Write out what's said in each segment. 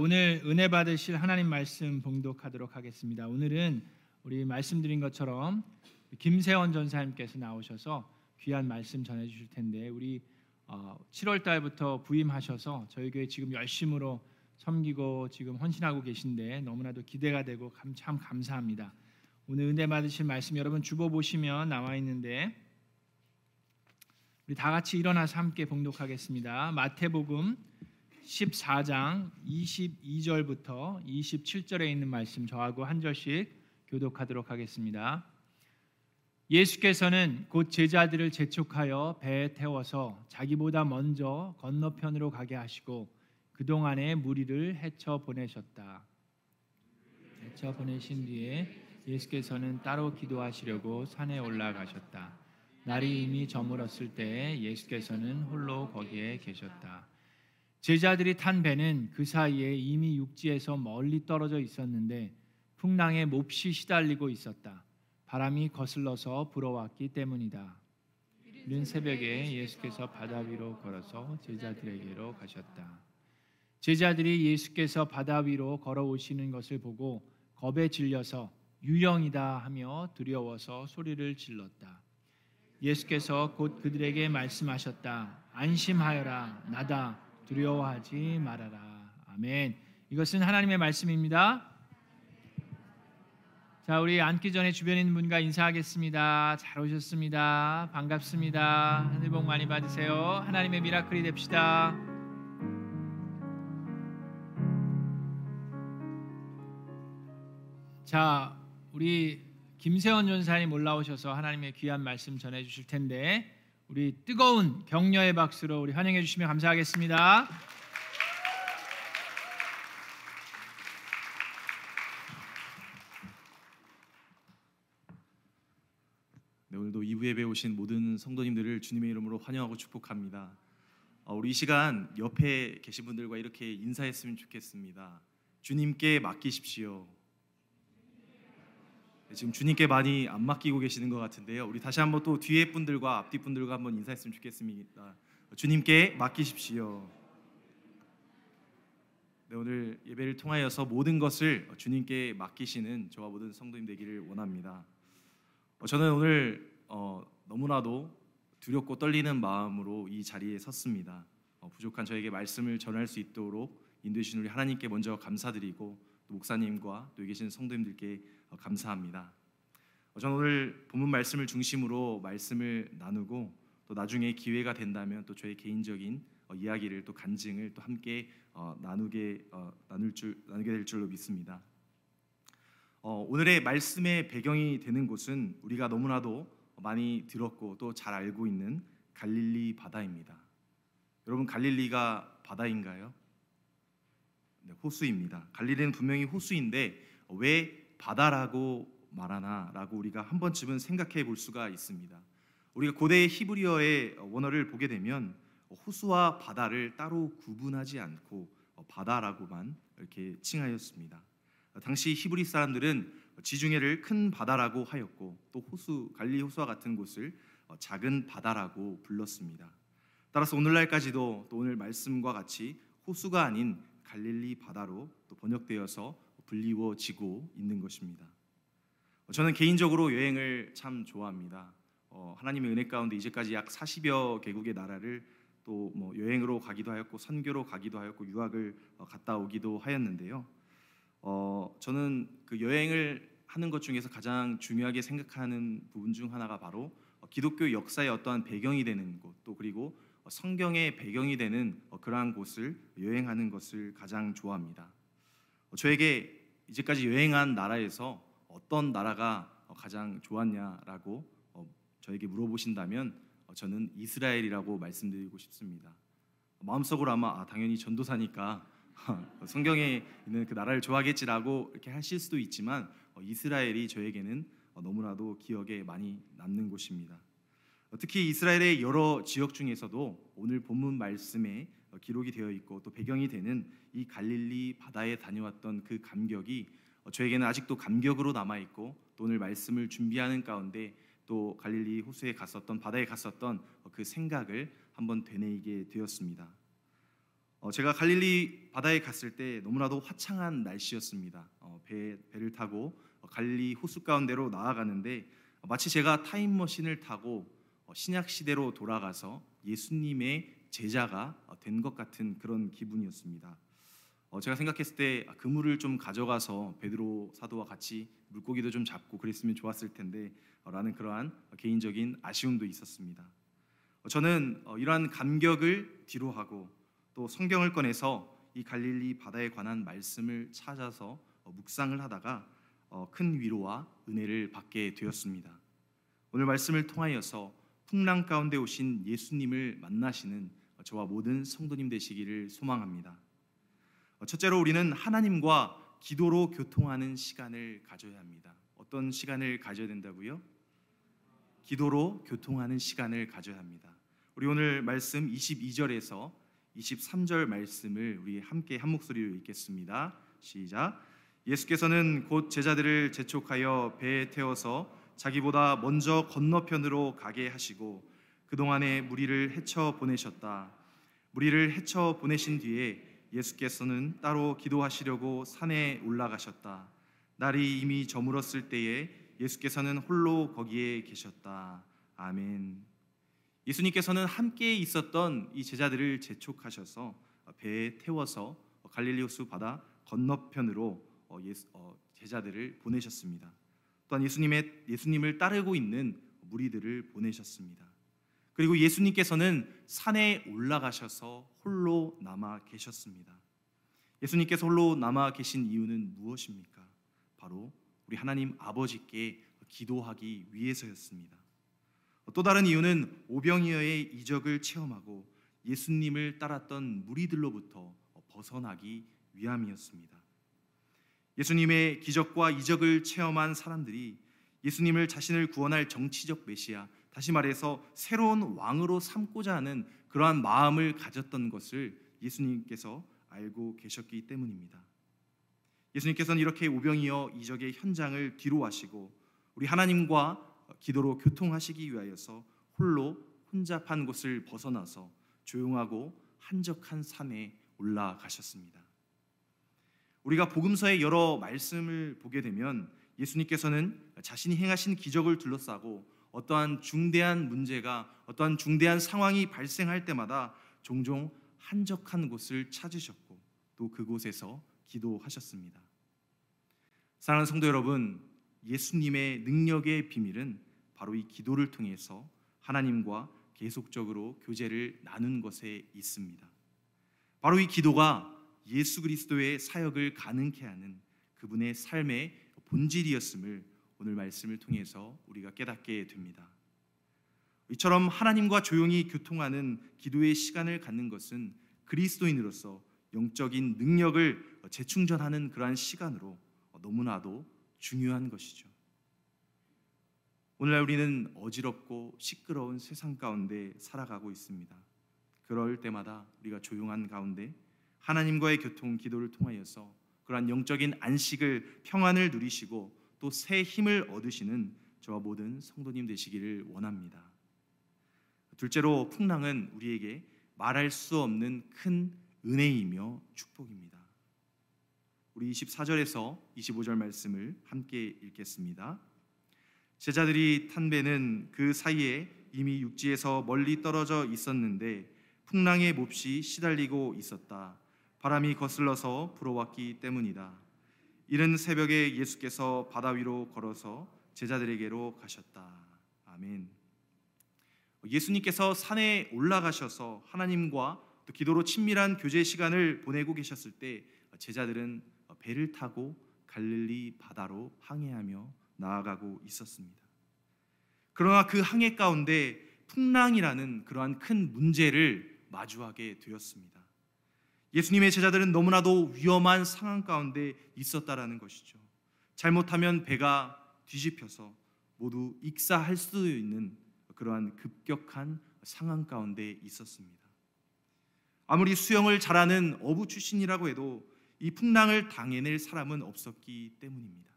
오늘 은혜 받으실 하나님 말씀 봉독하도록 하겠습니다. 오늘은 우리 말씀드린 것처럼 김세원 전사님께서 나오셔서 귀한 말씀 전해 주실 텐데 우리 7월 어, 달부터 부임하셔서 저희 교회 지금 열심으로 섬기고 지금 헌신하고 계신데 너무나도 기대가 되고 참 감사합니다. 오늘 은혜 받으실 말씀 여러분 주보 보시면 나와 있는데 우리 다 같이 일어나서 함께 봉독하겠습니다. 마태복음 14장 22절부터 27절에 있는 말씀 저하고 한 절씩 교독하도록 하겠습니다. 예수께서는 곧 제자들을 재촉하여 배에 태워서 자기보다 먼저 건너편으로 가게 하시고 그동안의 무리를 헤쳐 보내셨다. 헤쳐 보내신 뒤에 예수께서는 따로 기도하시려고 산에 올라가셨다. 날이 이미 저물었을 때 예수께서는 홀로 거기에 계셨다. 제자들이 탄 배는 그 사이에 이미 육지에서 멀리 떨어져 있었는데 풍랑에 몹시 시달리고 있었다. 바람이 거슬러서 불어왔기 때문이다. 이른 새벽에 예수께서 바다 위로 걸어서 제자들에게로 가셨다. 제자들이 예수께서 바다 위로 걸어오시는 것을 보고 겁에 질려서 유령이다 하며 두려워서 소리를 질렀다. 예수께서 곧 그들에게 말씀하셨다. 안심하여라. 나다. 두려워하지 말아라. 아멘. 이것은 하나님의 말씀입니다. 자, 우리 앉기 전에 주변에 있는 분과 인사하겠습니다. 잘 오셨습니다. 반갑습니다. 하늘 복 많이 받으세요. 하나님의 미라클이 됩시다. 자, 우리 김세원 전사님 올라오셔서 하나님의 귀한 말씀 전해 주실 텐데 우리 뜨거운 격려의 박수로 우리 환영해 주시면 감사하겠습니다. 네, 오늘도 2부 예배 오신 모든 성도님들을 주님의 이름으로 환영하고 축복합니다. 어, 우리 이 시간 옆에 계신 분들과 이렇게 인사했으면 좋겠습니다. 주님께 맡기십시오. 네, 지금 주님께 많이 안 맡기고 계시는 것 같은데요. 우리 다시 한번 또 뒤에 분들과 앞뒤 분들과 한번 인사했으면 좋겠습니다. 주님께 맡기십시오. 네, 오늘 예배를 통하여서 모든 것을 주님께 맡기시는 저와 모든 성도님 되기를 원합니다. 어, 저는 오늘 어, 너무나도 두렵고 떨리는 마음으로 이 자리에 섰습니다. 어, 부족한 저에게 말씀을 전할 수 있도록 인도해 주신 우리 하나님께 먼저 감사드리고 또 목사님과 또 계신 성도님들께 어, 감사합니다. 어, 저는 오늘 본문 말씀을 중심으로 말씀을 나누고 또 나중에 기회가 된다면 또 저의 개인적인 어, 이야기를 또 간증을 또 함께 나누게 나눌 줄 나누게 될 줄로 믿습니다. 오늘의 말씀의 배경이 되는 곳은 우리가 너무나도 많이 들었고 또 잘 알고 있는 갈릴리 바다입니다. 여러분 갈릴리가 바다인가요? 네, 호수입니다. 갈릴리는 분명히 호수인데 왜 바다라고 말하나라고 우리가 한 번쯤은 생각해 볼 수가 있습니다. 우리가 고대 히브리어의 원어를 보게 되면 호수와 바다를 따로 구분하지 않고 바다라고만 이렇게 칭하였습니다. 당시 히브리 사람들은 지중해를 큰 바다라고 하였고 또 호수 갈리 호수와 같은 곳을 작은 바다라고 불렀습니다. 따라서 오늘날까지도 또 오늘 말씀과 같이 호수가 아닌 갈릴리 바다로 또 번역되어서 불리워지고 있는 것입니다. 어, 저는 개인적으로 여행을 참 좋아합니다. 어, 하나님의 은혜 가운데 이제까지 약 40여 개국의 나라를 또 뭐 여행으로 가기도 하였고 선교로 가기도 하였고 유학을 어, 갔다 오기도 하였는데요. 어, 저는 그 여행을 하는 것 중에서 가장 중요하게 생각하는 부분 중 하나가 바로 어, 기독교 역사의 어떠한 배경이 되는 곳, 또 그리고 성경의 배경이 되는 그러한 곳을 여행하는 것을 가장 좋아합니다. 저에게 이제까지 여행한 나라에서 어떤 나라가 가장 좋았냐라고 어, 저에게 물어보신다면 어, 저는 이스라엘이라고 말씀드리고 싶습니다. 마음속으로 아마 아, 당연히 전도사니까 성경에 있는 그 나라를 좋아하겠지라고 이렇게 하실 수도 있지만 어, 이스라엘이 저에게는 너무나도 기억에 많이 남는 곳입니다. 특히 이스라엘의 여러 지역 중에서도 오늘 본문 말씀에 기록이 되어 있고 또 배경이 되는 이 갈릴리 바다에 다녀왔던 그 감격이 저에게는 아직도 감격으로 남아 있고 또 오늘 말씀을 준비하는 가운데 또 갈릴리 호수에 갔었던 바다에 갔었던 그 생각을 한번 되뇌이게 되었습니다. 어, 제가 갈릴리 바다에 갔을 때 너무나도 화창한 날씨였습니다. 어, 배, 배를 타고 어, 갈릴리 호수 가운데로 나아가는데 어, 마치 제가 타임머신을 타고 어, 신약 시대로 돌아가서 예수님의 제자가 어, 된것 같은 그런 기분이었습니다. 어, 제가 생각했을 때 아, 그물을 좀 가져가서 베드로 사도와 같이 물고기도 좀 잡고 그랬으면 좋았을 텐데 어, 그러한 개인적인 아쉬움도 있었습니다. 어, 저는 어, 이러한 감격을 뒤로 하고 또 성경을 꺼내서 이 갈릴리 바다에 관한 말씀을 찾아서 어, 묵상을 하다가 어, 큰 위로와 은혜를 받게 되었습니다. 오늘 말씀을 통하여서 풍랑 가운데 오신 예수님을 만나시는 어, 저와 모든 성도님 되시기를 소망합니다. 어, 첫째로 우리는 하나님과 기도로 교통하는 시간을 가져야 합니다. 어떤 시간을 가져야 된다고요? 기도로 교통하는 시간을 가져야 합니다. 우리 오늘 말씀 22절에서 23절 말씀을 우리 함께 한 목소리로 읽겠습니다. 시작. 예수께서는 곧 제자들을 재촉하여 배에 태워서 자기보다 먼저 건너편으로 가게 하시고 그동안에 무리를 헤쳐 보내셨다. 무리를 헤쳐 보내신 뒤에 예수께서는 따로 기도하시려고 산에 올라가셨다. 날이 이미 저물었을 때에 예수께서는 홀로 거기에 계셨다. 아멘. 예수님께서는 함께 있었던 이 제자들을 재촉하셔서 배에 태워서 갈릴리 호수 바다 건너편으로 어, 어, 제자들을 보내셨습니다. 또한 예수님의 예수님을 따르고 있는 무리들을 보내셨습니다. 그리고 예수님께서는 산에 올라가셔서 홀로 남아 계셨습니다. 예수님께서 홀로 남아 계신 이유는 무엇입니까? 바로 우리 하나님 아버지께 기도하기 위해서였습니다. 또 다른 이유는 오병이어의 이적을 체험하고 예수님을 따랐던 무리들로부터 벗어나기 위함이었습니다. 예수님의 기적과 이적을 체험한 사람들이 예수님을 자신을 구원할 정치적 메시아, 다시 말해서 새로운 왕으로 삼고자 하는 그러한 마음을 가졌던 것을 예수님께서 알고 계셨기 때문입니다. 예수님께서는 이렇게 오병이어 이적의 현장을 뒤로 하시고 우리 하나님과 기도로 교통하시기 위하여서 홀로 혼잡한 곳을 벗어나서 조용하고 한적한 산에 올라가셨습니다. 우리가 복음서의 여러 말씀을 보게 되면 예수님께서는 자신이 행하신 기적을 둘러싸고 어떠한 중대한 문제가 어떠한 중대한 상황이 발생할 때마다 종종 한적한 곳을 찾으셨고 또 그곳에서 기도하셨습니다. 사랑하는 성도 여러분, 예수님의 능력의 비밀은 바로 이 기도를 통해서 하나님과 계속적으로 교제를 나눈 것에 있습니다. 바로 이 기도가 예수 그리스도의 사역을 가능케 하는 그분의 삶의 본질이었음을 오늘 말씀을 통해서 우리가 깨닫게 됩니다. 이처럼 하나님과 조용히 교통하는 기도의 시간을 갖는 것은 그리스도인으로서 영적인 능력을 재충전하는 그러한 시간으로 너무나도 중요한 것이죠. 오늘날 우리는 어지럽고 시끄러운 세상 가운데 살아가고 있습니다. 그럴 때마다 우리가 조용한 가운데 하나님과의 교통 기도를 통하여서 그러한 영적인 안식을 평안을 누리시고 또 새 힘을 얻으시는 저와 모든 성도님 되시기를 원합니다. 둘째로 풍랑은 우리에게 말할 수 없는 큰 은혜이며 축복입니다. 우리 24절에서 25절 말씀을 함께 읽겠습니다. 제자들이 탄 배는 그 사이에 이미 육지에서 멀리 떨어져 있었는데 풍랑에 몹시 시달리고 있었다. 바람이 거슬러서 불어왔기 때문이다. 이른 새벽에 예수께서 바다 위로 걸어서 제자들에게로 가셨다. 아멘. 예수님께서 산에 올라가셔서 하나님과 또 기도로 친밀한 교제 시간을 보내고 계셨을 때 제자들은 배를 타고 갈릴리 바다로 항해하며 나아가고 있었습니다. 그러나 그 항해 가운데 풍랑이라는 그러한 큰 문제를 마주하게 되었습니다. 예수님의 제자들은 너무나도 위험한 상황 가운데 있었다라는 것이죠. 잘못하면 배가 뒤집혀서 모두 익사할 수 있는 그러한 급격한 상황 가운데 있었습니다. 아무리 수영을 잘하는 어부 출신이라고 해도 이 풍랑을 당해낼 사람은 없었기 때문입니다.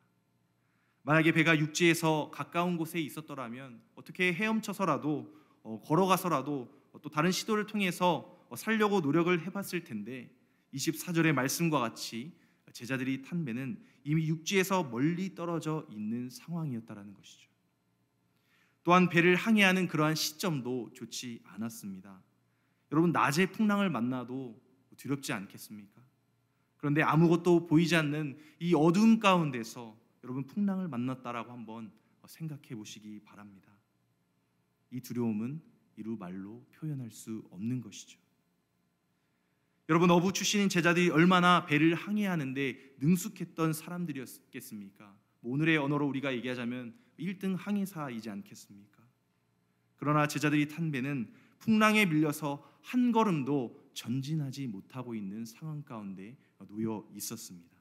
만약에 배가 육지에서 가까운 곳에 있었더라면 어떻게 헤엄쳐서라도 어, 걸어가서라도 또 다른 시도를 통해서 어, 살려고 노력을 해봤을 텐데 24절의 말씀과 같이 제자들이 탄 배는 이미 육지에서 멀리 떨어져 있는 상황이었다라는 것이죠. 또한 배를 항해하는 그러한 시점도 좋지 않았습니다. 여러분 낮에 풍랑을 만나도 두렵지 않겠습니까? 그런데 아무것도 보이지 않는 이 어두움 가운데서 여러분 풍랑을 만났다라고 한번 생각해 보시기 바랍니다. 이 두려움은 이루 말로 표현할 수 없는 것이죠. 여러분 어부 출신인 제자들이 얼마나 배를 항해하는데 능숙했던 사람들이었겠습니까? 뭐 오늘의 언어로 우리가 얘기하자면 1등 항해사이지 않겠습니까? 그러나 제자들이 탄 배는 풍랑에 밀려서 한 걸음도 전진하지 못하고 있는 상황 가운데 놓여 있었습니다.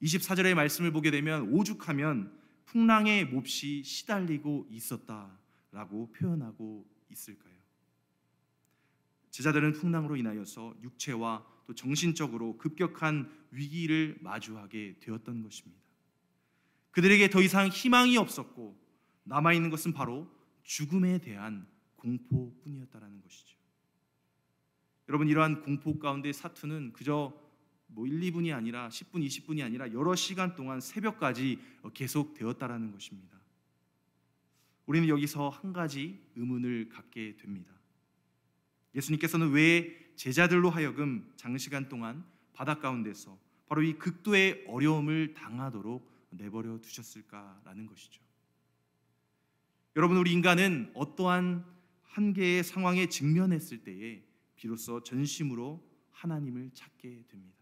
24절의 말씀을 보게 되면 오죽하면 풍랑에 몹시 시달리고 있었다라고 표현하고 있을까요? 제자들은 풍랑으로 인하여서 육체와 또 정신적으로 급격한 위기를 마주하게 되었던 것입니다. 그들에게 더 이상 희망이 없었고 남아 있는 것은 바로 죽음에 대한 공포뿐이었다라는 것이죠. 여러분 이러한 공포 가운데 사투는 그저 뭐 1, 2분이 아니라 10분, 20분이 아니라 여러 시간 동안 새벽까지 계속되었다라는 것입니다. 우리는 여기서 한 가지 의문을 갖게 됩니다. 예수님께서는 왜 제자들로 하여금 장시간 동안 바다 가운데서 바로 이 극도의 어려움을 당하도록 내버려 두셨을까라는 것이죠. 여러분 우리 인간은 어떠한 한계의 상황에 직면했을 때에 비로소 전심으로 하나님을 찾게 됩니다.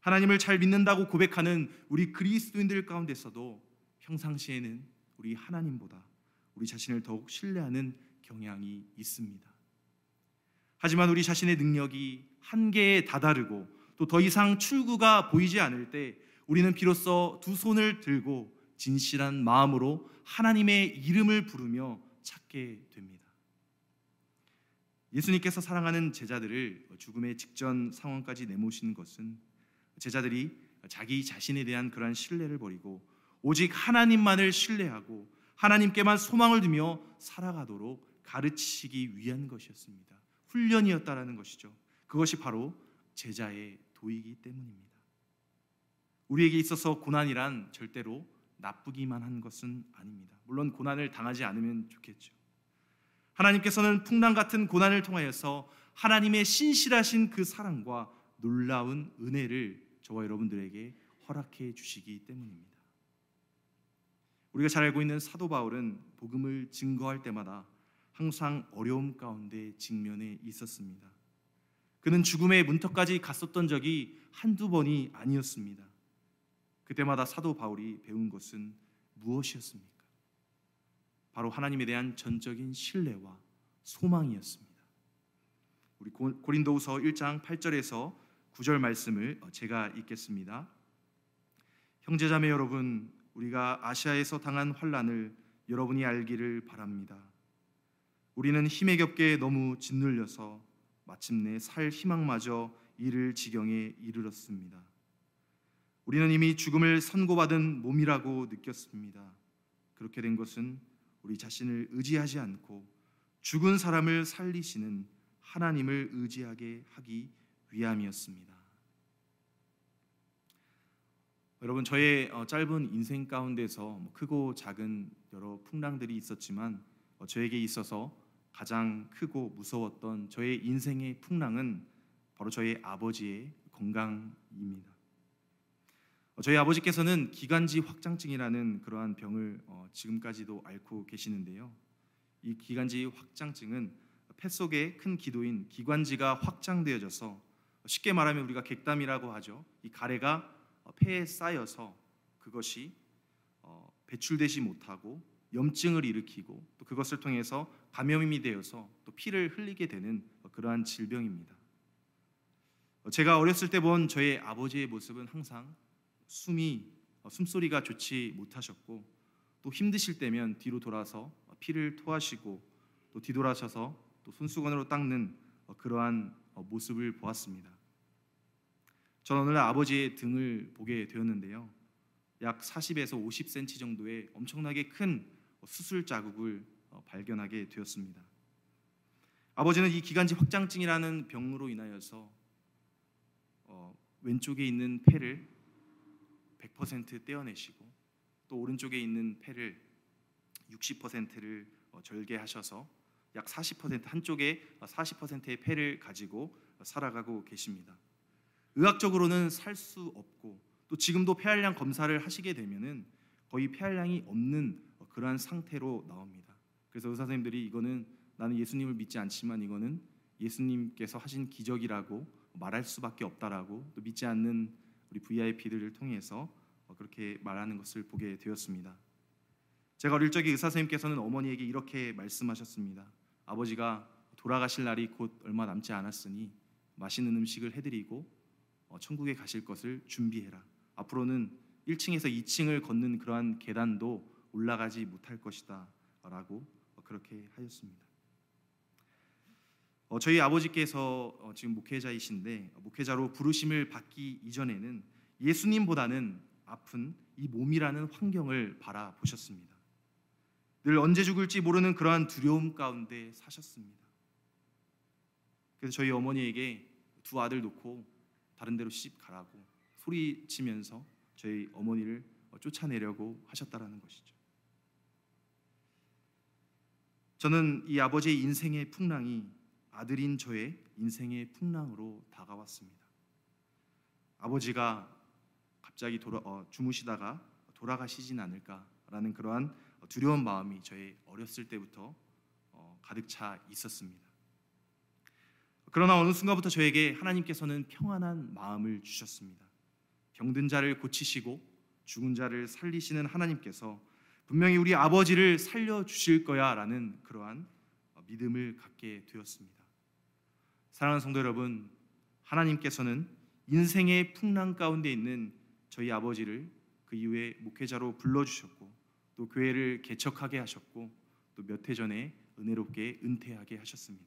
하나님을 잘 믿는다고 고백하는 우리 그리스도인들 가운데서도 평상시에는 우리 하나님보다 우리 자신을 더욱 신뢰하는 경향이 있습니다. 하지만 우리 자신의 능력이 한계에 다다르고 또 더 이상 출구가 보이지 않을 때 우리는 비로소 두 손을 들고 진실한 마음으로 하나님의 이름을 부르며 찾게 됩니다. 예수님께서 사랑하는 제자들을 죽음의 직전 상황까지 내모신 것은 제자들이 자기 자신에 대한 그러한 신뢰를 버리고 오직 하나님만을 신뢰하고 하나님께만 소망을 두며 살아가도록 가르치기 위한 것이었습니다. 훈련이었다라는 것이죠. 그것이 바로 제자의 도이기 때문입니다. 우리에게 있어서 고난이란 절대로 나쁘기만 한 것은 아닙니다. 물론 고난을 당하지 않으면 좋겠죠. 하나님께서는 풍랑 같은 고난을 통하여서 하나님의 신실하신 그 사랑과 놀라운 은혜를 저와 여러분들에게 허락해 주시기 때문입니다. 우리가 잘 알고 있는 사도 바울은 복음을 증거할 때마다 항상 어려움 가운데 직면해 있었습니다. 그는 죽음의 문턱까지 갔었던 적이 한두 번이 아니었습니다. 그때마다 사도 바울이 배운 것은 무엇이었습니까? 바로 하나님에 대한 전적인 신뢰와 소망이었습니다. 우리 고린도후서 1장 8절에서 9절 말씀을 제가 읽겠습니다. 형제자매 여러분, 우리가 아시아에서 당한 환란을 여러분이 알기를 바랍니다. 우리는 힘에 겹게 너무 짓눌려서 마침내 살 희망마저 잃을 지경에 이르렀습니다. 우리는 이미 죽음을 선고받은 몸이라고 느꼈습니다. 그렇게 된 것은 우리 자신을 의지하지 않고 죽은 사람을 살리시는 하나님을 의지하게 하기 위함이었습니다. 여러분 저의 어, 짧은 인생 가운데서 뭐 크고 작은 여러 풍랑들이 있었지만 어, 저에게 있어서 가장 크고 무서웠던 저의 인생의 풍랑은 바로 저희 아버지의 건강입니다. 어, 저희 아버지께서는 기관지 확장증이라는 그러한 병을 어, 지금까지도 앓고 계시는데요. 이 기관지 확장증은 폐 속의 큰 기도인 기관지가 확장되어져서 쉽게 말하면 우리가 객담이라고 하죠. 이 가래가 어, 폐에 쌓여서 그것이 배출되지 못하고 염증을 일으키고 또 그것을 통해서 감염이 되어서 또 피를 흘리게 되는 그러한 질병입니다. 제가 어렸을 때 본 저의 아버지의 모습은 항상 숨이 어, 숨소리가 좋지 못하셨고 또 힘드실 때면 뒤로 돌아서 피를 토하시고 또 뒤돌아서서 또 손수건으로 닦는 어, 그러한 어, 모습을 보았습니다. 저는 오늘 아버지의 등을 보게 되었는데요. 약 40에서 50cm 정도의 엄청나게 큰 수술 자국을 발견하게 되었습니다. 아버지는 이 기관지 확장증이라는 병으로 인하여서 어, 왼쪽에 있는 폐를 100% 떼어내시고 또 오른쪽에 있는 폐를 60%를 어, 절개하셔서 약 40% 한쪽에 40%의 폐를 가지고 살아가고 계십니다. 의학적으로는 살 수 없고 또 지금도 폐활량 검사를 하시게 되면은 거의 폐활량이 없는 그러한 상태로 나옵니다. 그래서 의사 선생님들이 이거는 나는 예수님을 믿지 않지만 이거는 예수님께서 하신 기적이라고 말할 수밖에 없다라고 또 믿지 않는 우리 VIP들을 통해서 그렇게 말하는 것을 보게 되었습니다. 제가 어릴 적에 의사 선생님께서는 어머니에게 이렇게 말씀하셨습니다. 아버지가 돌아가실 날이 곧 얼마 남지 않았으니 맛있는 음식을 해드리고 어, 천국에 가실 것을 준비해라. 앞으로는 1층에서 2층을 걷는 그러한 계단도 올라가지 못할 것이다 라고 그렇게 하였습니다. 어, 저희 아버지께서 어, 지금 목회자이신데 목회자로 부르심을 받기 이전에는 예수님보다는 아픈 이 몸이라는 환경을 바라보셨습니다. 늘 언제 죽을지 모르는 그러한 두려움 가운데 사셨습니다. 그래서 저희 어머니에게 두 아들 놓고 다른 데로 시집 가라고 소리치면서 저희 어머니를 쫓아내려고 하셨다라는 것이죠. 저는 이 아버지의 인생의 풍랑이 아들인 저의 인생의 풍랑으로 다가왔습니다. 아버지가 갑자기 돌아, 어, 주무시다가 돌아가시진 않을까라는 그러한 두려운 마음이 저의 어렸을 때부터 어, 가득 차 있었습니다. 그러나 어느 순간부터 저에게 하나님께서는 평안한 마음을 주셨습니다. 병든 자를 고치시고 죽은 자를 살리시는 하나님께서 분명히 우리 아버지를 살려 주실 거야라는 그러한 믿음을 갖게 되었습니다. 사랑하는 성도 여러분, 하나님께서는 인생의 풍랑 가운데 있는 저희 아버지를 그 이후에 목회자로 불러 주셨고 또 교회를 개척하게 하셨고 또 몇 해 전에 은혜롭게 은퇴하게 하셨습니다.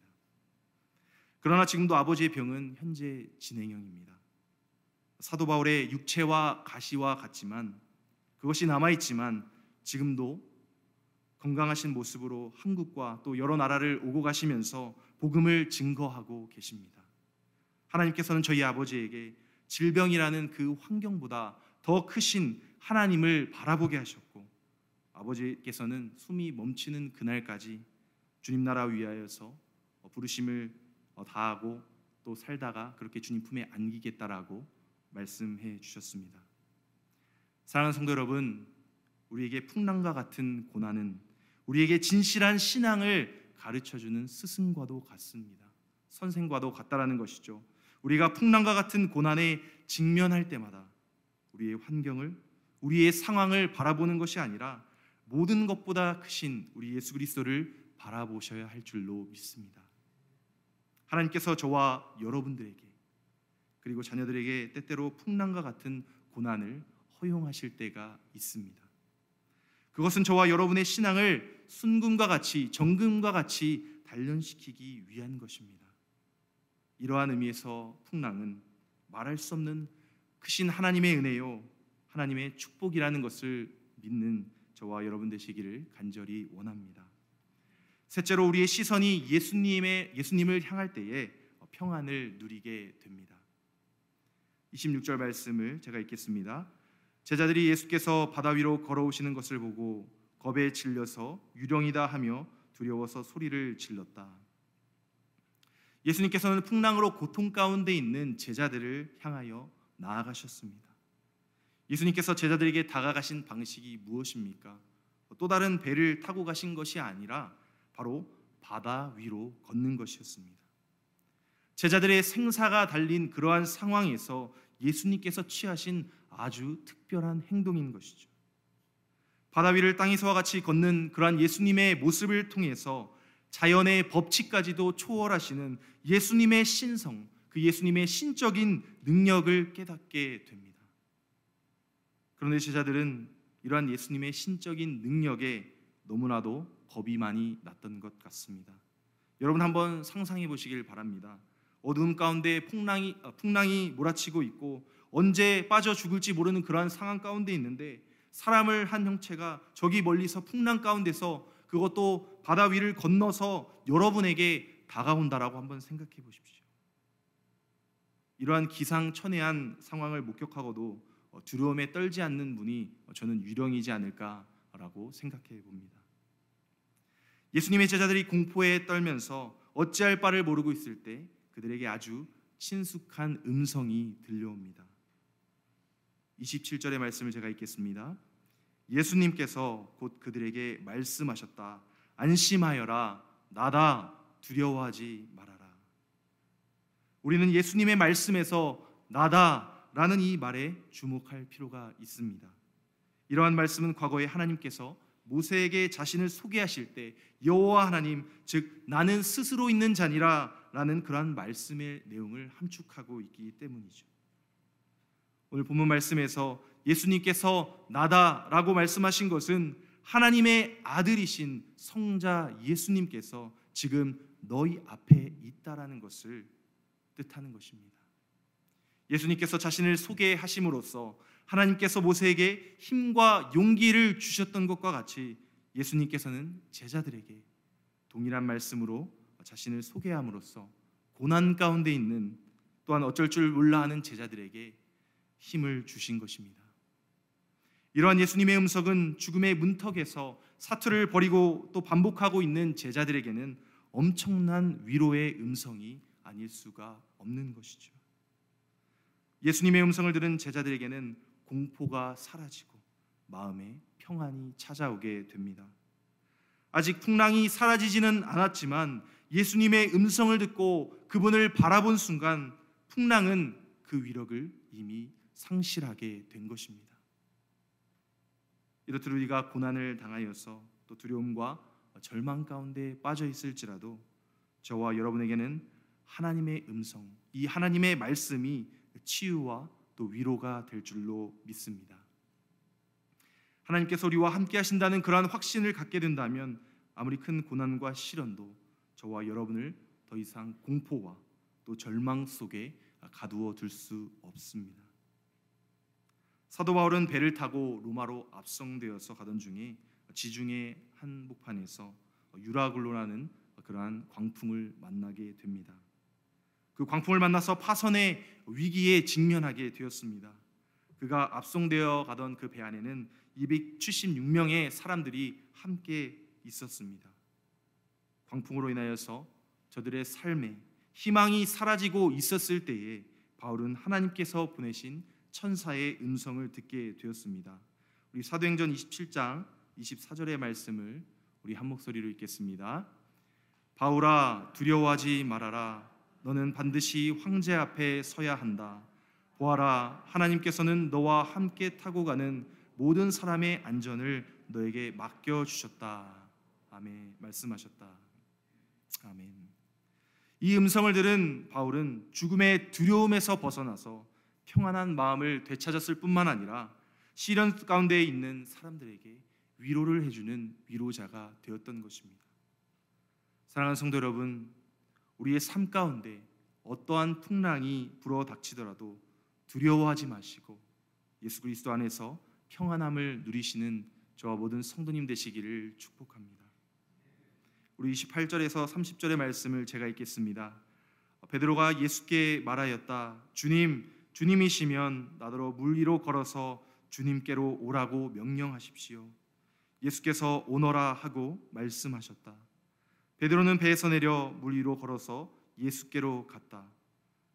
그러나 지금도 아버지의 병은 현재 진행형입니다. 사도 바울의 육체와 가시와 같지만 그것이 남아 있지만 지금도 건강하신 모습으로 한국과 또 여러 나라를 오고 가시면서 복음을 증거하고 계십니다. 하나님께서는 저희 아버지에게 질병이라는 그 환경보다 더 크신 하나님을 바라보게 하셨고 아버지께서는 숨이 멈추는 그날까지 주님 나라 위하여서 부르심을 다하고 또 살다가 그렇게 주님 품에 안기겠다라고 말씀해 주셨습니다. 사랑하는 성도 여러분, 우리에게 풍랑과 같은 고난은 우리에게 진실한 신앙을 가르쳐 주는 스승과도 같습니다. 선생과도 같다라는 것이죠. 우리가 풍랑과 같은 고난에 직면할 때마다 우리의 환경을 우리의 상황을 바라보는 것이 아니라 모든 것보다 크신 우리 예수 그리스도를 바라보셔야 할 줄로 믿습니다. 하나님께서 저와 여러분들에게 그리고 자녀들에게 때때로 풍랑과 같은 고난을 허용하실 때가 있습니다. 그것은 저와 여러분의 신앙을 순금과 같이 정금과 같이 단련시키기 위한 것입니다. 이러한 의미에서 풍랑은 말할 수 없는 크신 하나님의 은혜요 하나님의 축복이라는 것을 믿는 저와 여러분 되시기를 간절히 원합니다. 셋째로 우리의 시선이 예수님의 예수님을 향할 때에 평안을 누리게 됩니다. 26절 말씀을 제가 읽겠습니다. 제자들이 예수께서 바다 위로 걸어오시는 것을 보고 겁에 질려서 유령이다 하며 두려워서 소리를 질렀다. 예수님께서는 풍랑으로 고통 가운데 있는 제자들을 향하여 나아가셨습니다. 예수님께서 제자들에게 다가가신 방식이 무엇입니까? 또 다른 배를 타고 가신 것이 아니라 바로 바다 위로 걷는 것이었습니다. 제자들의 생사가 달린 그러한 상황에서 예수님께서 취하신 아주 특별한 행동인 것이죠. 바다 위를 땅에서와 같이 걷는 그러한 예수님의 모습을 통해서 자연의 법칙까지도 초월하시는 예수님의 신성, 그 예수님의 신적인 능력을 깨닫게 됩니다. 그런데 제자들은 이러한 예수님의 신적인 능력에 너무나도 겁이 많이 났던 것 같습니다. 여러분 한번 상상해 보시길 바랍니다. 어두움 가운데 풍랑이 아, 풍랑이 몰아치고 있고 언제 빠져 죽을지 모르는 그러한 상황 가운데 있는데 사람을 한 형체가 저기 멀리서 풍랑 가운데서 그것도 바다 위를 건너서 여러분에게 다가온다라고 한번 생각해 보십시오. 이러한 기상천외한 상황을 목격하고도 어, 두려움에 떨지 않는 분이 어, 저는 유령이지 않을까라고 생각해 봅니다. 예수님의 제자들이 공포에 떨면서 어찌할 바를 모르고 있을 때 그들에게 아주 친숙한 음성이 들려옵니다. 27절의 말씀을 제가 읽겠습니다. 예수님께서 곧 그들에게 말씀하셨다. 안심하여라. 나다. 두려워하지 말아라. 우리는 예수님의 말씀에서 나다라는 이 말에 주목할 필요가 있습니다. 이러한 말씀은 과거에 하나님께서 모세에게 자신을 소개하실 때 여호와 하나님 즉 나는 스스로 있는 자니라라는 그러한 말씀의 내용을 함축하고 있기 때문이죠. 오늘 본문 말씀에서 예수님께서 나다라고 말씀하신 것은 하나님의 아들이신 성자 예수님께서 지금 너희 앞에 있다라는 것을 뜻하는 것입니다. 예수님께서 자신을 소개하심으로써 하나님께서 모세에게 힘과 용기를 주셨던 것과 같이 예수님께서는 제자들에게 동일한 말씀으로 자신을 소개함으로써 고난 가운데 있는 또한 어쩔 줄 몰라 하는 제자들에게 힘을 주신 것입니다. 이러한 예수님의 음성은 죽음의 문턱에서 사투를 벌이고 또 반복하고 있는 제자들에게는 엄청난 위로의 음성이 아닐 수가 없는 것이죠. 예수님의 음성을 들은 제자들에게는 공포가 사라지고 마음에 평안이 찾아오게 됩니다. 아직 풍랑이 사라지지는 않았지만 예수님의 음성을 듣고 그분을 바라본 순간 풍랑은 그 위력을 이미 상실하게 된 것입니다. 이렇듯 우리가 고난을 당하여서 또 두려움과 절망 가운데 빠져 있을지라도 저와 여러분에게는 하나님의 음성, 이 하나님의 말씀이 치유와 또 위로가 될 줄로 믿습니다. 하나님께서 우리와 함께 하신다는 그러한 확신을 갖게 된다면 아무리 큰 고난과 시련도 저와 여러분을 더 이상 공포와 또 절망 속에 가두어 둘 수 없습니다. 사도 바울은 배를 타고 로마로 압송되어서 가던 중에 지중해 한복판에서 유라굴로라는 그러한 광풍을 만나게 됩니다. 그 광풍을 만나서 파선의 위기에 직면하게 되었습니다. 그가 압송되어 가던 그 배 안에는 276명의 사람들이 함께 있었습니다. 광풍으로 인하여서 저들의 삶에 희망이 사라지고 있었을 때에 바울은 하나님께서 보내신 천사의 음성을 듣게 되었습니다. 우리 사도행전 27장 24절의 말씀을 우리 한 목소리로 읽겠습니다. 바울아 두려워하지 말아라 너는 반드시 황제 앞에 서야 한다. 보아라 하나님께서는 너와 함께 타고 가는 모든 사람의 안전을 너에게 맡겨 주셨다. 아멘. 말씀하셨다. 아멘. 이 음성을 들은 바울은 죽음의 두려움에서 벗어나서 평안한 마음을 되찾았을 뿐만 아니라 시련 가운데 있는 사람들에게 위로를 해주는 위로자가 되었던 것입니다. 사랑하는 성도 여러분, 우리의 삶 가운데 어떠한 풍랑이 불어 닥치더라도 두려워하지 마시고 예수 그리스도 안에서 평안함을 누리시는 저와 모든 성도님 되시기를 축복합니다. 우리 28절에서 30절의 말씀을 제가 읽겠습니다. 베드로가 예수께 말하였다. 주님, 주님이시면 나더러 물 위로 걸어서 주님께로 오라고 명령하십시오. 예수께서 오너라 하고 말씀하셨다. 베드로는 배에서 내려 물 위로 걸어서 예수께로 갔다.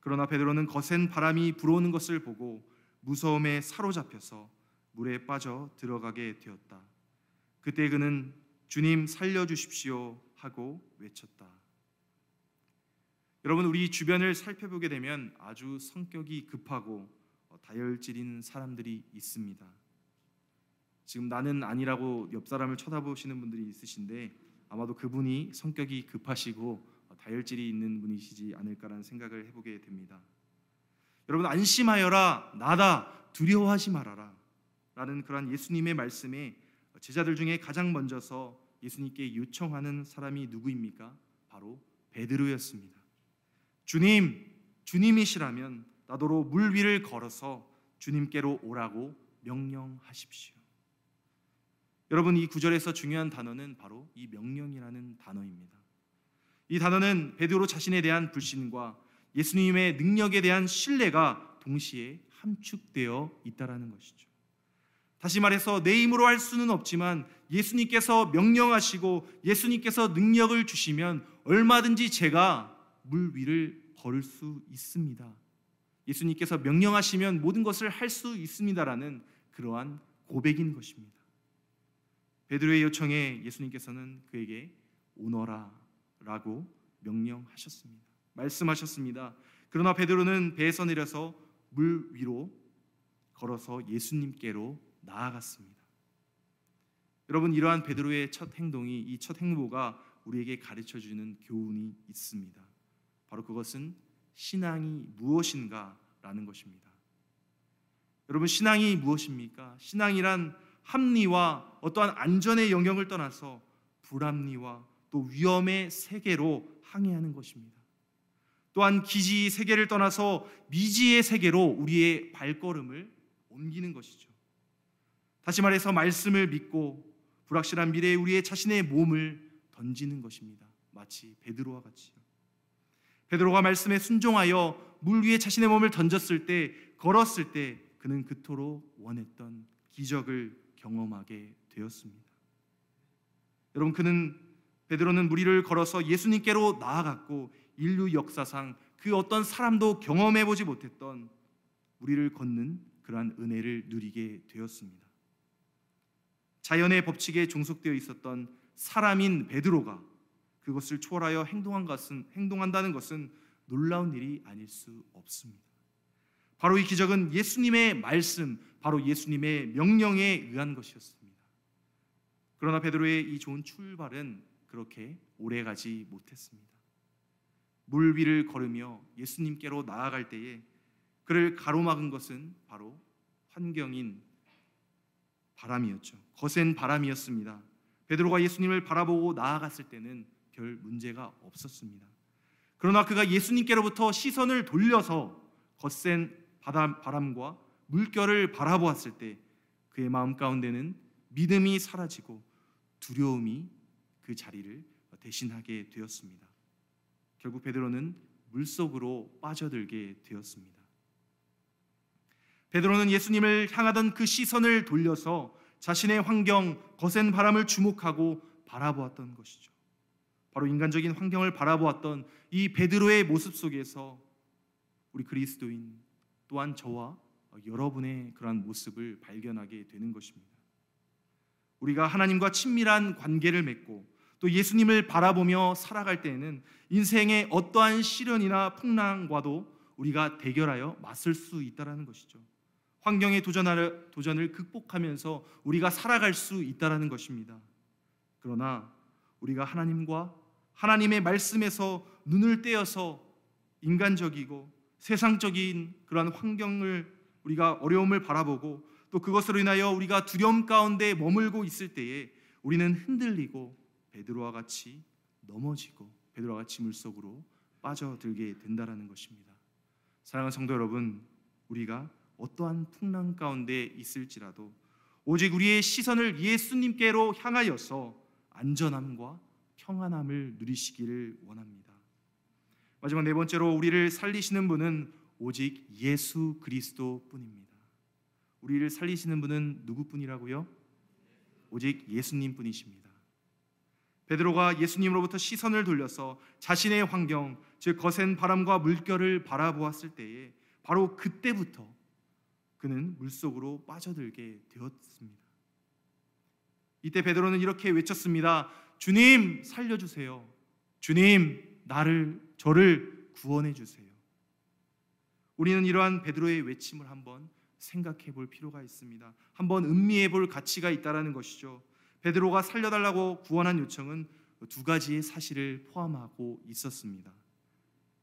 그러나 베드로는 거센 바람이 불어오는 것을 보고 무서움에 사로잡혀서 물에 빠져 들어가게 되었다. 그때 그는 주님 살려 주십시오 하고 외쳤다. 여러분 우리 주변을 살펴보게 되면 아주 성격이 급하고 다혈질인 사람들이 있습니다. 지금 나는 아니라고 옆 사람을 쳐다보시는 분들이 있으신데 아마도 그분이 성격이 급하시고 다혈질이 있는 분이시지 않을까라는 생각을 해보게 됩니다. 여러분 안심하여라 나다 두려워하지 말아라 라는 그러한 예수님의 말씀에 제자들 중에 가장 먼저서 예수님께 요청하는 사람이 누구입니까? 바로 베드로였습니다. 주님, 주님이시라면 나더러 물 위를 걸어서 주님께로 오라고 명령하십시오. 여러분 이 구절에서 중요한 단어는 바로 이 명령이라는 단어입니다. 이 단어는 베드로 자신에 대한 불신과 예수님의 능력에 대한 신뢰가 동시에 함축되어 있다라는 것이죠. 다시 말해서 내 힘으로 할 수는 없지만 예수님께서 명령하시고 예수님께서 능력을 주시면 얼마든지 제가 물 위를 걸을 수 있습니다. 예수님께서 명령하시면 모든 것을 할 수 있습니다라는 그러한 고백인 것입니다. 베드로의 요청에 예수님께서는 그에게 오너라라고 명령하셨습니다. 말씀하셨습니다. 그러나 베드로는 배에서 내려서 물 위로 걸어서 예수님께로 나아갔습니다. 여러분 이러한 베드로의 첫 행동이 이 첫 행보가 우리에게 가르쳐 주는 교훈이 있습니다. 바로 그것은 신앙이 무엇인가라는 것입니다. 여러분 신앙이 무엇입니까? 신앙이란 합리와 어떠한 안전의 영역을 떠나서 불합리와 또 위험의 세계로 항해하는 것입니다. 또한 기지 세계를 떠나서 미지의 세계로 우리의 발걸음을 옮기는 것이죠. 다시 말해서 말씀을 믿고 불확실한 미래에 우리의 자신의 몸을 던지는 것입니다. 마치 베드로와 같이요. 베드로가 말씀에 순종하여 물 위에 자신의 몸을 던졌을 때 걸었을 때 그는 그토록 원했던 기적을 경험하게 되었습니다. 여러분 그는 베드로는 물 위를 걸어서 예수님께로 나아갔고 인류 역사상 그 어떤 사람도 경험해 보지 못했던 우리를 걷는 그러한 은혜를 누리게 되었습니다. 자연의 법칙에 종속되어 있었던 사람인 베드로가 그것을 초월하여 행동한 것은 행동한다는 것은 놀라운 일이 아닐 수 없습니다. 바로 이 기적은 예수님의 말씀, 바로 예수님의 명령에 의한 것이었습니다. 그러나 베드로의 이 좋은 출발은 그렇게 오래 가지 못했습니다. 물 위를 걸으며 예수님께로 나아갈 때에 그를 가로막은 것은 바로 환경인 바람이었죠. 거센 바람이었습니다. 베드로가 예수님을 바라보고 나아갔을 때는 별 문제가 없었습니다. 그러나 그가 예수님께로부터 시선을 돌려서 거센 바람과 물결을 바라보았을 때 그의 마음 가운데는 믿음이 사라지고 두려움이 그 자리를 대신하게 되었습니다. 결국 베드로는 물속으로 빠져들게 되었습니다. 베드로는 예수님을 향하던 그 시선을 돌려서 자신의 환경, 거센 바람을 주목하고 바라보았던 것이죠. 바로 인간적인 환경을 바라보았던 이 베드로의 모습 속에서 우리 그리스도인 또한 저와 여러분의 그러한 모습을 발견하게 되는 것입니다. 우리가 하나님과 친밀한 관계를 맺고 또 예수님을 바라보며 살아갈 때에는 인생의 어떠한 시련이나 풍랑과도 우리가 대결하여 맞설 수 있다라는 것이죠. 환경의 도전을, 도전을 극복하면서 우리가 살아갈 수 있다라는 것입니다. 그러나 우리가 하나님과 하나님의 말씀에서 눈을 떼어서 인간적이고 세상적인 그러한 환경을 우리가 어려움을 바라보고 또 그것으로 인하여 우리가 두려움 가운데 머물고 있을 때에 우리는 흔들리고 베드로와 같이 넘어지고 베드로와 같이 물속으로 빠져들게 된다라는 것입니다. 사랑하는 성도 여러분, 우리가 어떠한 풍랑 가운데 있을지라도 오직 우리의 시선을 예수님께로 향하여서 안전함과 평안함을 누리시기를 원합니다. 마지막 네 번째로 우리를 살리시는 분은 오직 예수 그리스도뿐입니다. 우리를 살리시는 분은 누구뿐이라고요? 오직 예수님뿐이십니다. 베드로가 예수님으로부터 시선을 돌려서 자신의 환경, 즉 거센 바람과 물결을 바라보았을 때에 바로 그때부터 그는 물속으로 빠져들게 되었습니다. 이때 베드로는 이렇게 외쳤습니다. 주님 살려주세요. 주님 나를 저를 구원해 주세요. 우리는 이러한 베드로의 외침을 한번 생각해 볼 필요가 있습니다. 한번 음미해 볼 가치가 있다라는 것이죠. 베드로가 살려달라고 구원한 요청은 두 가지의 사실을 포함하고 있었습니다.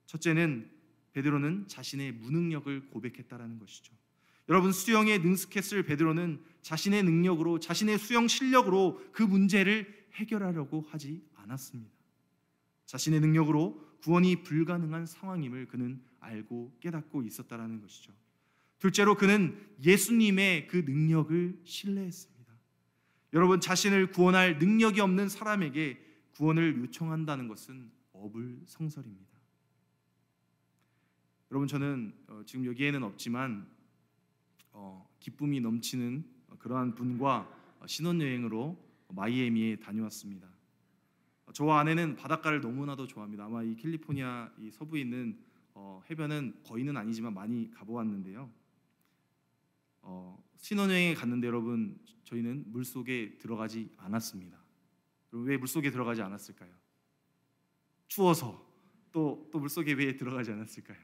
첫째는 베드로는 자신의 무능력을 고백했다라는 것이죠. 여러분 수영에 능숙했을 베드로는 자신의 능력으로 자신의 수영 실력으로 그 문제를 해결하려고 하지 않았습니다. 자신의 능력으로 구원이 불가능한 상황임을 그는 알고 깨닫고 있었다라는 것이죠. 둘째로 그는 예수님의 그 능력을 신뢰했습니다. 여러분 자신을 구원할 능력이 없는 사람에게 구원을 요청한다는 것은 어불 성설입니다. 여러분 저는 어, 지금 여기에는 없지만 어, 기쁨이 넘치는 그러한 분과 신혼여행으로 마이애미에 다녀왔습니다. 저와 아내는 바닷가를 너무나도 좋아합니다. 아마 이 캘리포니아 이 서부에 있는 어, 해변은 거의는 아니지만 많이 가보았는데요. 어, 신혼여행에 갔는데 여러분 저희는 물 속에 들어가지 않았습니다. 왜 물 속에 들어가지 않았을까요? 추워서 또 또 물 속에 왜 들어가지 않았을까요?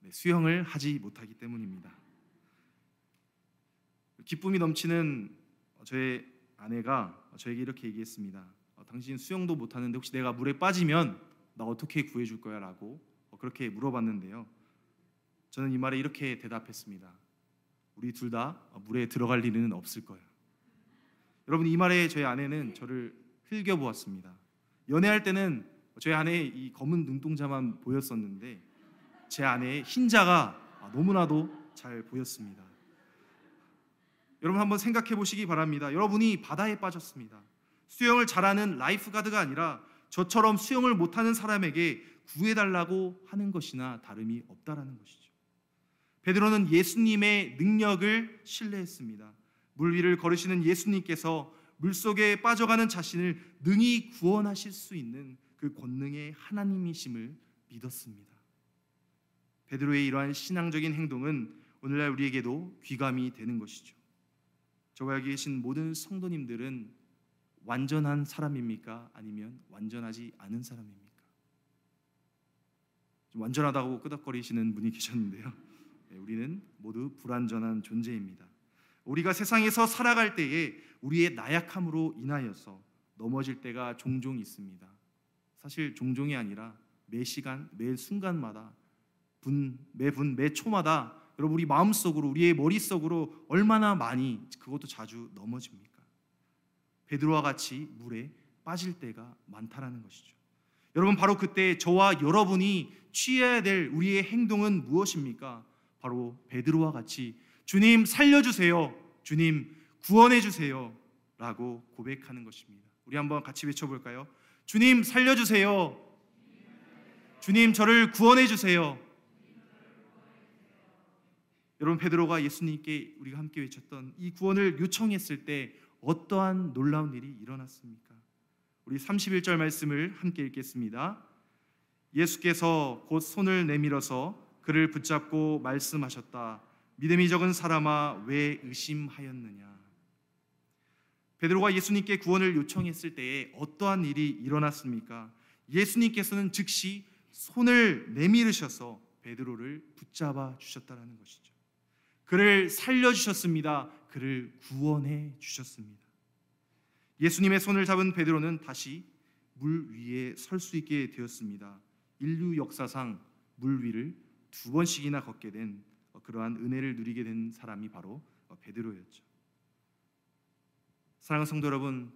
네, 수영을 하지 못하기 때문입니다. 기쁨이 넘치는 저의 아내가 저에게 이렇게 얘기했습니다. 어, 당신 수영도 못하는데 혹시 내가 물에 빠지면 나 어떻게 구해줄 거야라고 어, 그렇게 물어봤는데요. 저는 이 말에 이렇게 대답했습니다. 우리 둘 다 물에 들어갈 일은 없을 거예요. 여러분 이 말에 저희 아내는 저를 흘겨 보았습니다. 연애할 때는 저희 아내의 이 검은 눈동자만 보였었는데 제 아내의 흰자가 너무나도 잘 보였습니다. 여러분 한번 생각해 보시기 바랍니다. 여러분이 바다에 빠졌습니다. 수영을 잘하는 lifeguard가 아니라 저처럼 수영을 못하는 사람에게 구해달라고 하는 것이나 다름이 없다라는 것이죠. 베드로는 예수님의 능력을 신뢰했습니다. 물 위를 걸으시는 예수님께서 물 속에 빠져가는 자신을 능히 구원하실 수 있는 그 권능의 하나님이심을 믿었습니다. 베드로의 이러한 신앙적인 행동은 오늘날 우리에게도 귀감이 되는 것이죠. 저와 여기 계신 모든 성도님들은 완전한 사람입니까? 아니면 완전하지 않은 사람입니까? 좀 완전하다고 끄덕거리시는 분이 계셨는데요. 네, 우리는 모두 불완전한 존재입니다. 우리가 세상에서 살아갈 때에 우리의 나약함으로 인하여서 넘어질 때가 종종 있습니다. 사실 종종이 아니라 매 시간, 매 순간마다 분, 매분, 매 초마다 여러분 우리 마음속으로 우리의 머릿속으로 얼마나 많이 그것도 자주 넘어집니까? 베드로와 같이 물에 빠질 때가 많다라는 것이죠. 여러분 바로 그때 저와 여러분이 취해야 될 우리의 행동은 무엇입니까? 바로 베드로와 같이 주님 살려주세요. 주님 구원해주세요. 라고 고백하는 것입니다. 우리 한번 같이 외쳐볼까요? 주님 살려주세요. 주님 저를 구원해주세요. 여러분 베드로가 예수님께 우리가 함께 외쳤던 이 구원을 요청했을 때 어떠한 놀라운 일이 일어났습니까? 우리 31절 말씀을 함께 읽겠습니다. 예수께서 곧 손을 내밀어서 그를 붙잡고 말씀하셨다. 믿음이 적은 사람아 왜 의심하였느냐? 베드로가 예수님께 구원을 요청했을 때에 어떠한 일이 일어났습니까? 예수님께서는 즉시 손을 내밀으셔서 베드로를 붙잡아 주셨다는 것이죠. 그를 살려 주셨습니다. 그를 구원해 주셨습니다. 예수님의 손을 잡은 베드로는 다시 물 위에 설 수 있게 되었습니다. 인류 역사상 물 위를 두 번씩이나 걷게 된 그러한 은혜를 누리게 된 사람이 바로 베드로였죠. 사랑하는 성도 여러분,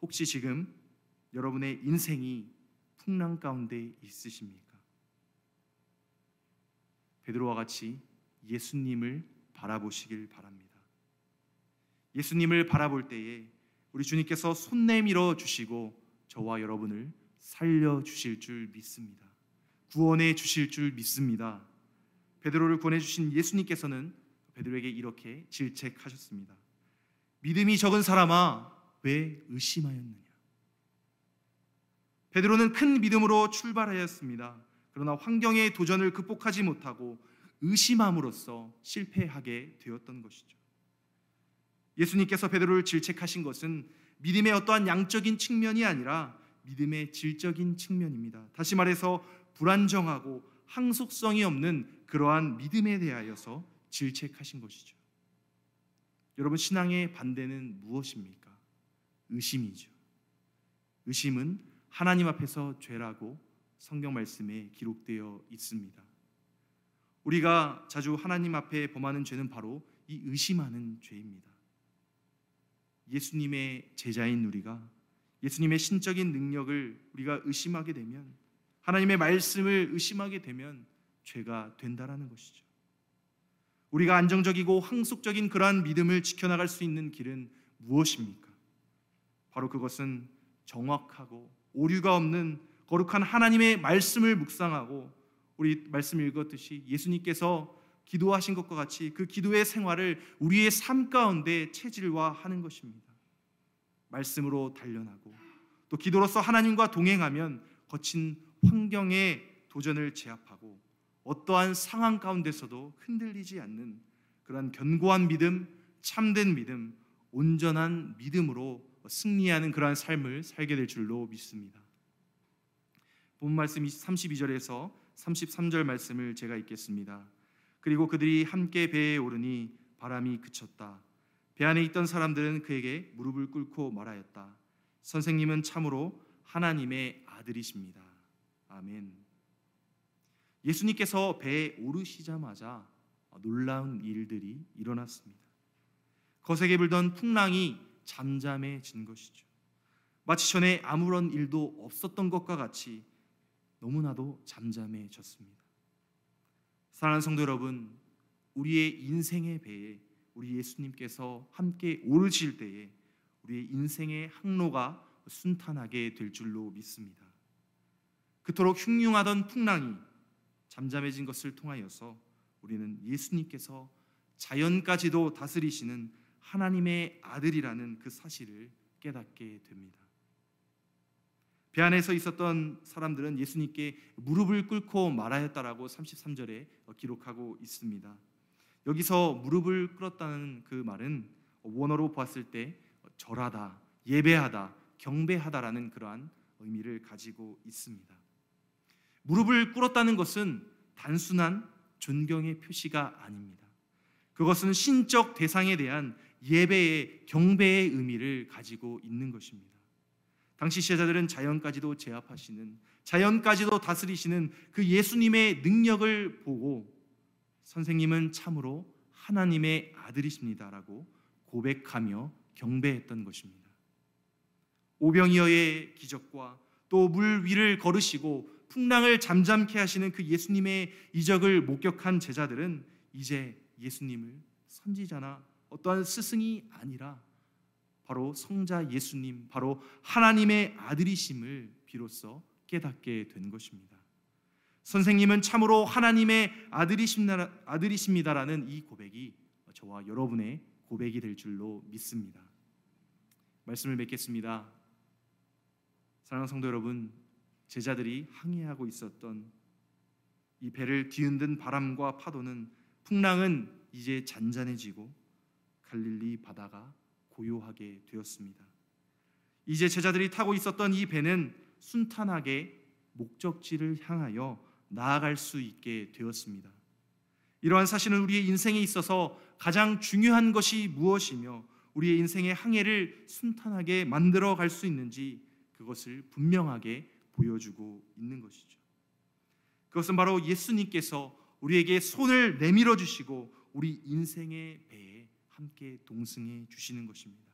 혹시 지금 여러분의 인생이 풍랑 가운데 있으십니까? 베드로와 같이 예수님을 바라보시길 바랍니다. 예수님을 바라볼 때에 우리 주님께서 손 내밀어 주시고 저와 여러분을 살려 주실 줄 믿습니다. 구원해 주실 줄 믿습니다. 베드로를 구원해 주신 예수님께서는 베드로에게 이렇게 질책하셨습니다. 믿음이 적은 사람아 왜 의심하였느냐? 베드로는 큰 믿음으로 출발하였습니다. 그러나 환경의 도전을 극복하지 못하고 의심함으로써 실패하게 되었던 것이죠. 예수님께서 베드로를 질책하신 것은 믿음의 어떠한 양적인 측면이 아니라 믿음의 질적인 측면입니다. 다시 말해서 불안정하고 항속성이 없는 그러한 믿음에 대하여서 질책하신 것이죠. 여러분 신앙의 반대는 무엇입니까? 의심이죠. 의심은 하나님 앞에서 죄라고 성경 말씀에 기록되어 있습니다. 우리가 자주 하나님 앞에 범하는 죄는 바로 이 의심하는 죄입니다. 예수님의 제자인 우리가 예수님의 신적인 능력을 우리가 의심하게 되면 하나님의 말씀을 의심하게 되면 죄가 된다라는 것이죠. 우리가 안정적이고 항속적인 그러한 믿음을 지켜나갈 수 있는 길은 무엇입니까? 바로 그것은 정확하고 오류가 없는 거룩한 하나님의 말씀을 묵상하고 우리 말씀 읽었듯이 예수님께서 기도하신 것과 같이 그 기도의 생활을 우리의 삶 가운데 체질화하는 것입니다. 말씀으로 단련하고 또 기도로서 하나님과 동행하면 거친 환경의 도전을 제압하고 어떠한 상황 가운데서도 흔들리지 않는 그러한 견고한 믿음, 참된 믿음, 온전한 믿음으로 승리하는 그러한 삶을 살게 될 줄로 믿습니다. 본 말씀 32절에서 33절 말씀을 제가 읽겠습니다. 그리고 그들이 함께 배에 오르니 바람이 그쳤다. 배 안에 있던 사람들은 그에게 무릎을 꿇고 말하였다. 선생님은 참으로 하나님의 아들이십니다. 아멘. 예수님께서 배에 오르시자마자 놀라운 일들이 일어났습니다. 거세게 불던 풍랑이 잠잠해진 것이죠. 마치 전에 아무런 일도 없었던 것과 같이 너무나도 잠잠해졌습니다. 사랑하는 성도 여러분, 우리의 인생의 배에 우리 예수님께서 함께 오르실 때에 우리의 인생의 항로가 순탄하게 될 줄로 믿습니다. 그토록 흉흉하던 풍랑이 잠잠해진 것을 통하여서 우리는 예수님께서 자연까지도 다스리시는 하나님의 아들이라는 그 사실을 깨닫게 됩니다. 배 안에서 있었던 사람들은 예수님께 무릎을 꿇고 말하였다라고 33절에 기록하고 있습니다. 여기서 무릎을 꿇었다는 그 말은 원어로 보았을 때 절하다, 예배하다, 경배하다라는 그러한 의미를 가지고 있습니다. 무릎을 꿇었다는 것은 단순한 존경의 표시가 아닙니다. 그것은 신적 대상에 대한 예배의 경배의 의미를 가지고 있는 것입니다. 당시 제자들은 자연까지도 제압하시는 자연까지도 다스리시는 그 예수님의 능력을 보고 선생님은 참으로 하나님의 아들이십니다라고 고백하며 경배했던 것입니다. 오병이어의 기적과 또 물 위를 걸으시고 풍랑을 잠잠케 하시는 그 예수님의 이적을 목격한 제자들은 이제 예수님을 선지자나 어떠한 스승이 아니라 바로 성자 예수님, 바로 하나님의 아들이심을 비로소 깨닫게 된 것입니다. 선생님은 참으로 하나님의 아들이십니다 라는 이 고백이 저와 여러분의 고백이 될 줄로 믿습니다. 말씀을 맺겠습니다. 사랑하는 성도 여러분, 제자들이 항해하고 있었던 이 배를 뒤흔든 바람과 파도는 풍랑은 이제 잔잔해지고 갈릴리 바다가 고요하게 되었습니다. 이제 제자들이 타고 있었던 이 배는 순탄하게 목적지를 향하여 나아갈 수 있게 되었습니다. 이러한 사실은 우리의 인생에 있어서 가장 중요한 것이 무엇이며 우리의 인생의 항해를 순탄하게 만들어 갈 수 있는지 그것을 분명하게 보여주고 있는 것이죠. 그것은 바로 예수님께서 우리에게 손을 내밀어 주시고 우리 인생의 배에 함께 동승해 주시는 것입니다.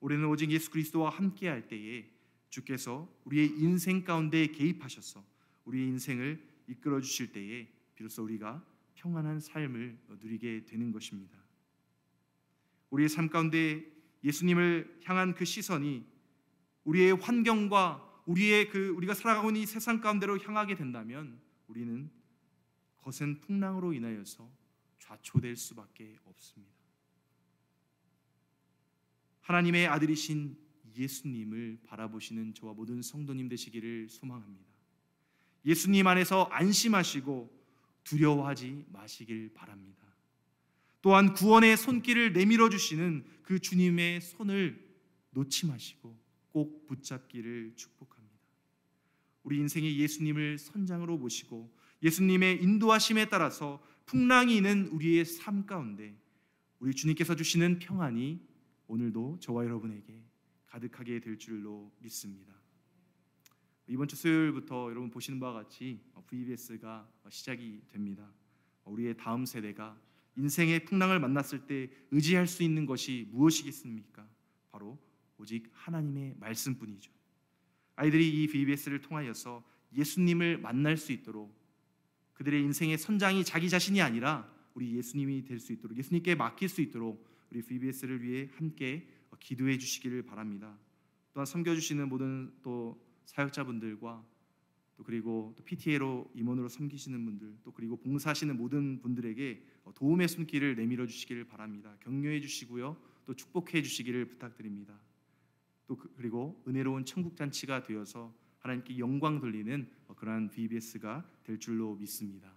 우리는 오직 예수 그리스도와 함께 할 때에 주께서 우리의 인생 가운데 개입하셔서 우리의 인생을 이끌어 주실 때에 비로소 우리가 평안한 삶을 누리게 되는 것입니다. 우리의 삶 가운데 예수님을 향한 그 시선이 우리의 환경과 우리의 그 우리가 살아가고 있는 이 세상 가운데로 향하게 된다면 우리는 거센 풍랑으로 인하여서 좌초될 수밖에 없습니다. 하나님의 아들이신 예수님을 바라보시는 저와 모든 성도님 되시기를 소망합니다. 예수님 안에서 안심하시고 두려워하지 마시길 바랍니다. 또한 구원의 손길을 내밀어 주시는 그 주님의 손을 놓지 마시고 꼭 붙잡기를 축복합니다. 우리 인생의 예수님을 선장으로 모시고 예수님의 인도하심에 따라서 풍랑이 있는 우리의 삶 가운데 우리 주님께서 주시는 평안이 오늘도 저와 여러분에게 가득하게 될 줄로 믿습니다. 이번 주 수요일부터 여러분 보시는 바와 같이 VBS가 시작이 됩니다. 우리의 다음 세대가 인생의 풍랑을 만났을 때 의지할 수 있는 것이 무엇이겠습니까? 바로 오직 하나님의 말씀뿐이죠. 아이들이 이 VBS를 통하여서 예수님을 만날 수 있도록 그들의 인생의 선장이 자기 자신이 아니라 우리 예수님이 될 수 있도록 예수님께 맡길 수 있도록 우리 VBS를 위해 함께 기도해 주시기를 바랍니다. 또한 섬겨 주시는 모든 또 사역자분들과 또 그리고 또 PTA로 임원으로 섬기시는 분들 또 그리고 봉사하시는 모든 분들에게 어, 도움의 손길을 내밀어 주시기를 바랍니다. 격려해 주시고요. 또 축복해 주시기를 부탁드립니다. 또 그- 그리고 은혜로운 천국 잔치가 되어서 하나님께 영광 돌리는 어, 그러한 VBS가 될 줄로 믿습니다.